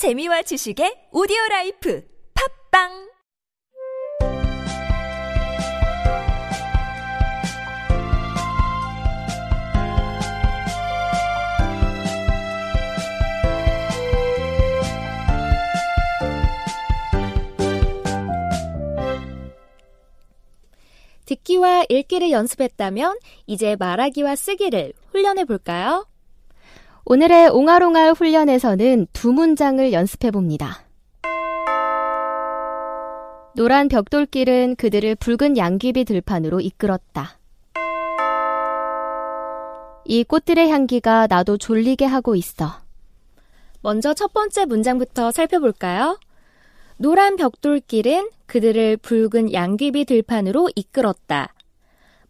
재미와 지식의 오디오 라이프 팝빵 듣기와 읽기를 연습했다면 이제 말하기와 쓰기를 훈련해 볼까요? 오늘의 옹알옹알 훈련에서는 두 문장을 연습해 봅니다. 노란 벽돌길은 그들을 붉은 양귀비 들판으로 이끌었다. 이 꽃들의 향기가 나도 졸리게 하고 있어. 먼저 첫 번째 문장부터 살펴볼까요? 노란 벽돌길은 그들을 붉은 양귀비 들판으로 이끌었다.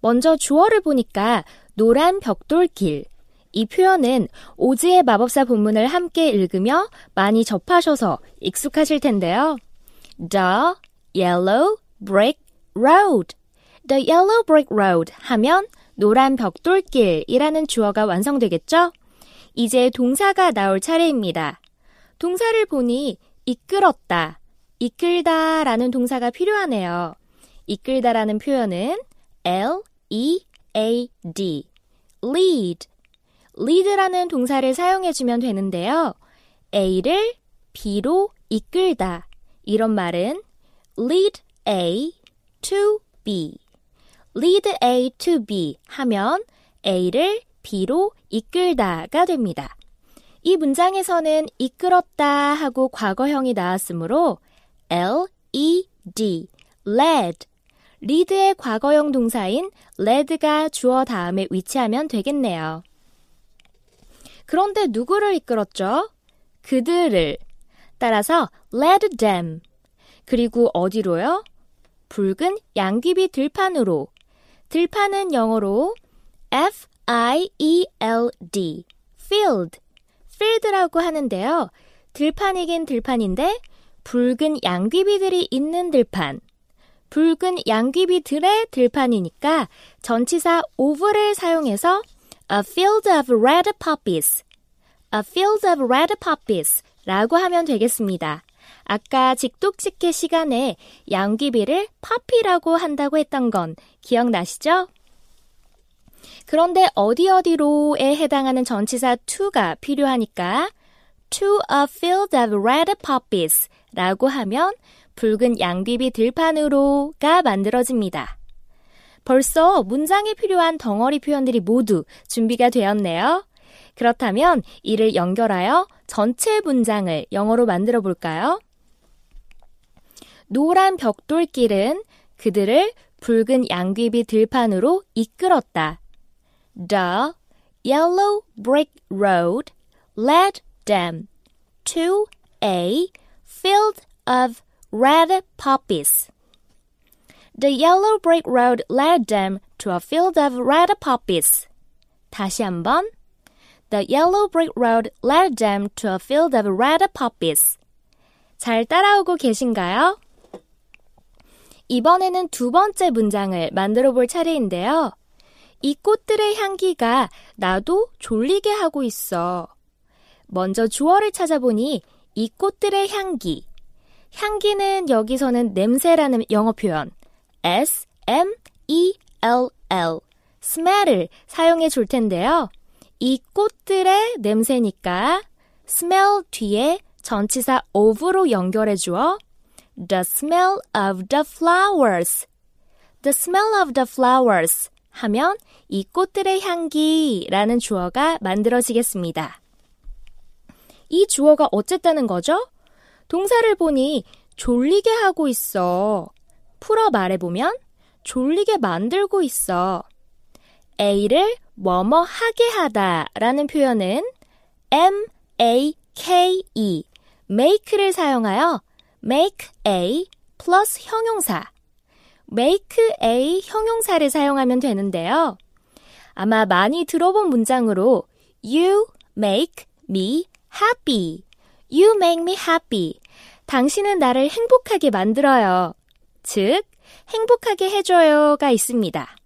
먼저 주어를 보니까 노란 벽돌길. 이 표현은 오즈의 마법사 본문을 함께 읽으며 많이 접하셔서 익숙하실 텐데요. The Yellow Brick Road. The Yellow Brick Road 하면 노란 벽돌길이라는 주어가 완성되겠죠? 이제 동사가 나올 차례입니다. 동사를 보니 이끌었다. 이끌다 라는 동사가 필요하네요. 이끌다라는 표현은 L-E-A-D, lead. Lead라는 동사를 사용해 주면 되는데요. A를 B로 이끌다. 이런 말은 lead A to B. lead A to B 하면 A를 B로 이끌다가 됩니다. 이 문장에서는 이끌었다 하고 과거형이 나왔으므로 L-E-D, led. 리드의 과거형 동사인 led가 주어 다음에 위치하면 되겠네요. 그런데 누구를 이끌었죠? 그들을. 따라서 led them. 그리고 어디로요? 붉은 양귀비 들판으로. 들판은 영어로 F-I-E-L-D, field. field라고 하는데요. 들판이긴 들판인데 붉은 양귀비들이 있는 들판. 붉은 양귀비들의 들판이니까 전치사 of를 사용해서 a field of red poppies, a field of red poppies 라고 하면 되겠습니다. 아까 직독직해 시간에 양귀비를 파피라고 한다고 했던 건 기억나시죠? 그런데 어디 어디로에 해당하는 전치사 to가 필요하니까 to a field of red poppies 라고 하면 붉은 양귀비 들판으로가 만들어집니다. 벌써 문장에 필요한 덩어리 표현들이 모두 준비가 되었네요. 그렇다면 이를 연결하여 전체 문장을 영어로 만들어 볼까요? 노란 벽돌길은 그들을 붉은 양귀비 들판으로 이끌었다. The yellow brick road led them to a field of red poppies. The yellow brick road led them to a field of red poppies. 다시 한번. The yellow brick road led them to a field of red poppies. 잘 따라오고 계신가요? 이번에는 두 번째 문장을 만들어 볼 차례인데요. 이 꽃들의 향기가 나도 졸리게 하고 있어. 먼저 주어를 찾아보니 이 꽃들의 향기. 향기는 여기서는 냄새라는 영어 표현 S M E L L smell을 사용해 줄 텐데요. 이 꽃들의 냄새니까 smell 뒤에 전치사 of로 연결해 주어 the smell of the flowers the smell of the flowers 하면 이 꽃들의 향기라는 주어가 만들어지겠습니다. 이 주어가 어쨌다는 거죠? 동사를 보니 졸리게 하고 있어. 풀어 말해보면 졸리게 만들고 있어. A를 뭐뭐 하게 하다 라는 표현은 M-A-K-E, make를 사용하여 make A 플러스 형용사, make A 형용사를 사용하면 되는데요. 아마 많이 들어본 문장으로 You make me happy. You make me happy. 당신은 나를 행복하게 만들어요. 즉, 행복하게 해줘요가 있습니다.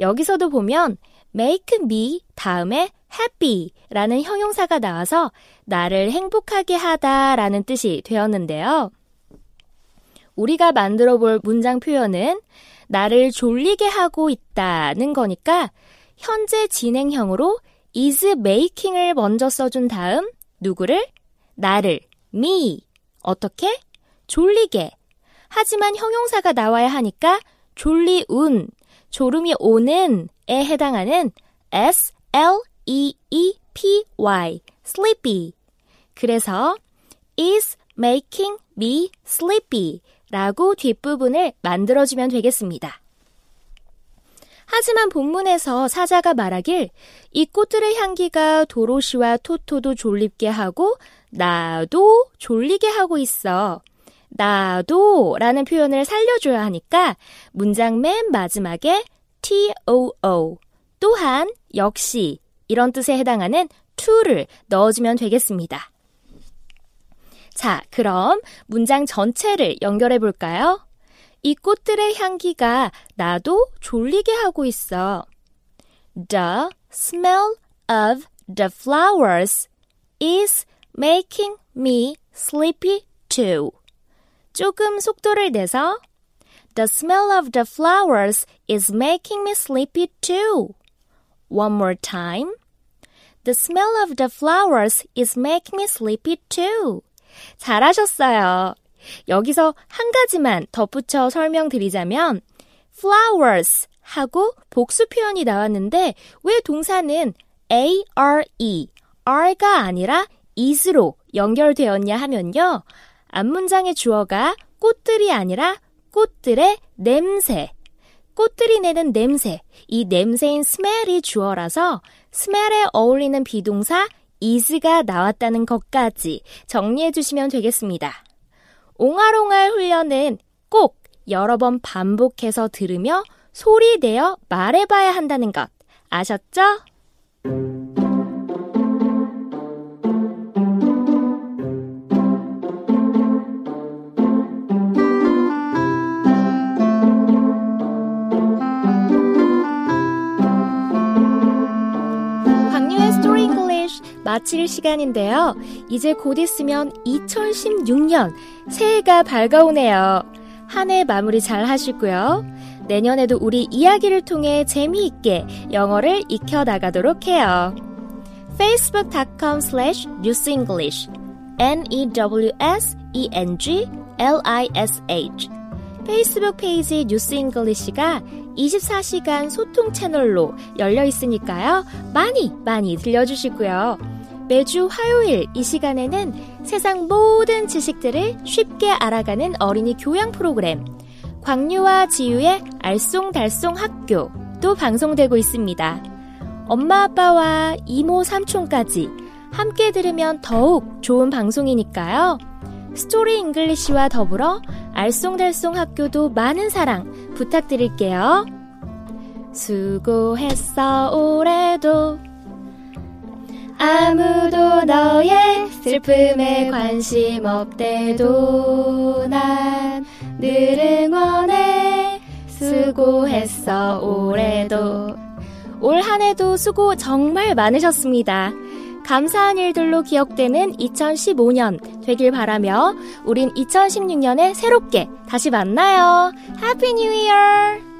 여기서도 보면 make me 다음에 happy라는 형용사가 나와서 나를 행복하게 하다 라는 뜻이 되었는데요. 우리가 만들어 볼 문장 표현은 나를 졸리게 하고 있다는 거니까 현재 진행형으로 is making을 먼저 써준 다음 누구를? 나를, me. 어떻게? 졸리게. 하지만 형용사가 나와야 하니까 졸리운, 졸음이 오는 에 해당하는 s, l, e, e, p, y, sleepy. 그래서 is making me sleepy 라고 뒷부분을 만들어주면 되겠습니다. 하지만 본문에서 사자가 말하길 이 꽃들의 향기가 도로시와 토토도 졸립게 하고 나도 졸리게 하고 있어. 나도 라는 표현을 살려줘야 하니까 문장 맨 마지막에 too 또한 역시 이런 뜻에 해당하는 to를 넣어주면 되겠습니다. 자, 그럼 문장 전체를 연결해 볼까요? 이 꽃들의 향기가 나도 졸리게 하고 있어. The smell of the flowers is making me sleepy too. 조금 속도를 내서 The smell of the flowers is making me sleepy too. One more time. The smell of the flowers is making me sleepy too. 잘하셨어요. 여기서 한 가지만 덧붙여 설명드리자면 flowers 하고 복수 표현이 나왔는데 왜 동사는 are, are가 아니라 is로 연결되었냐 하면요. 앞문장의 주어가 꽃들이 아니라 꽃들의 냄새. 꽃들이 내는 냄새. 이 냄새인 smell이 주어라서 smell에 어울리는 비동사 is가 나왔다는 것까지 정리해 주시면 되겠습니다. 옹알옹알 훈련은 꼭 여러 번 반복해서 들으며 소리 내어 말해봐야 한다는 것 아셨죠? 마칠 시간인데요. 이제 곧 있으면 2016년 새해가 밝아오네요. 한 해 마무리 잘 하시고요. 내년에도 우리 이야기를 통해 재미있게 영어를 익혀나가도록 해요. facebook.com slash newsenglish n-e-w-s-e-n-g-l-i-s-h 페이스북 페이지 News English가 24시간 소통 채널로 열려 있으니까요. 많이 많이 들려주시고요. 매주 화요일 이 시간에는 세상 모든 지식들을 쉽게 알아가는 어린이 교양 프로그램 광유와 지유의 알쏭달쏭 학교도 방송되고 있습니다. 엄마 아빠와 이모 삼촌까지 함께 들으면 더욱 좋은 방송이니까요. Story English와 더불어 알쏭달쏭 학교도 많은 사랑 부탁드릴게요. 수고했어 올해도 아무도 너의 슬픔에 관심 없대도 난 늘 응원해 수고했어 올해도 올 한해도 수고 정말 많으셨습니다. 감사한 일들로 기억되는 2015년 되길 바라며 우린 2016년에 새롭게 다시 만나요. 해피 뉴 이어!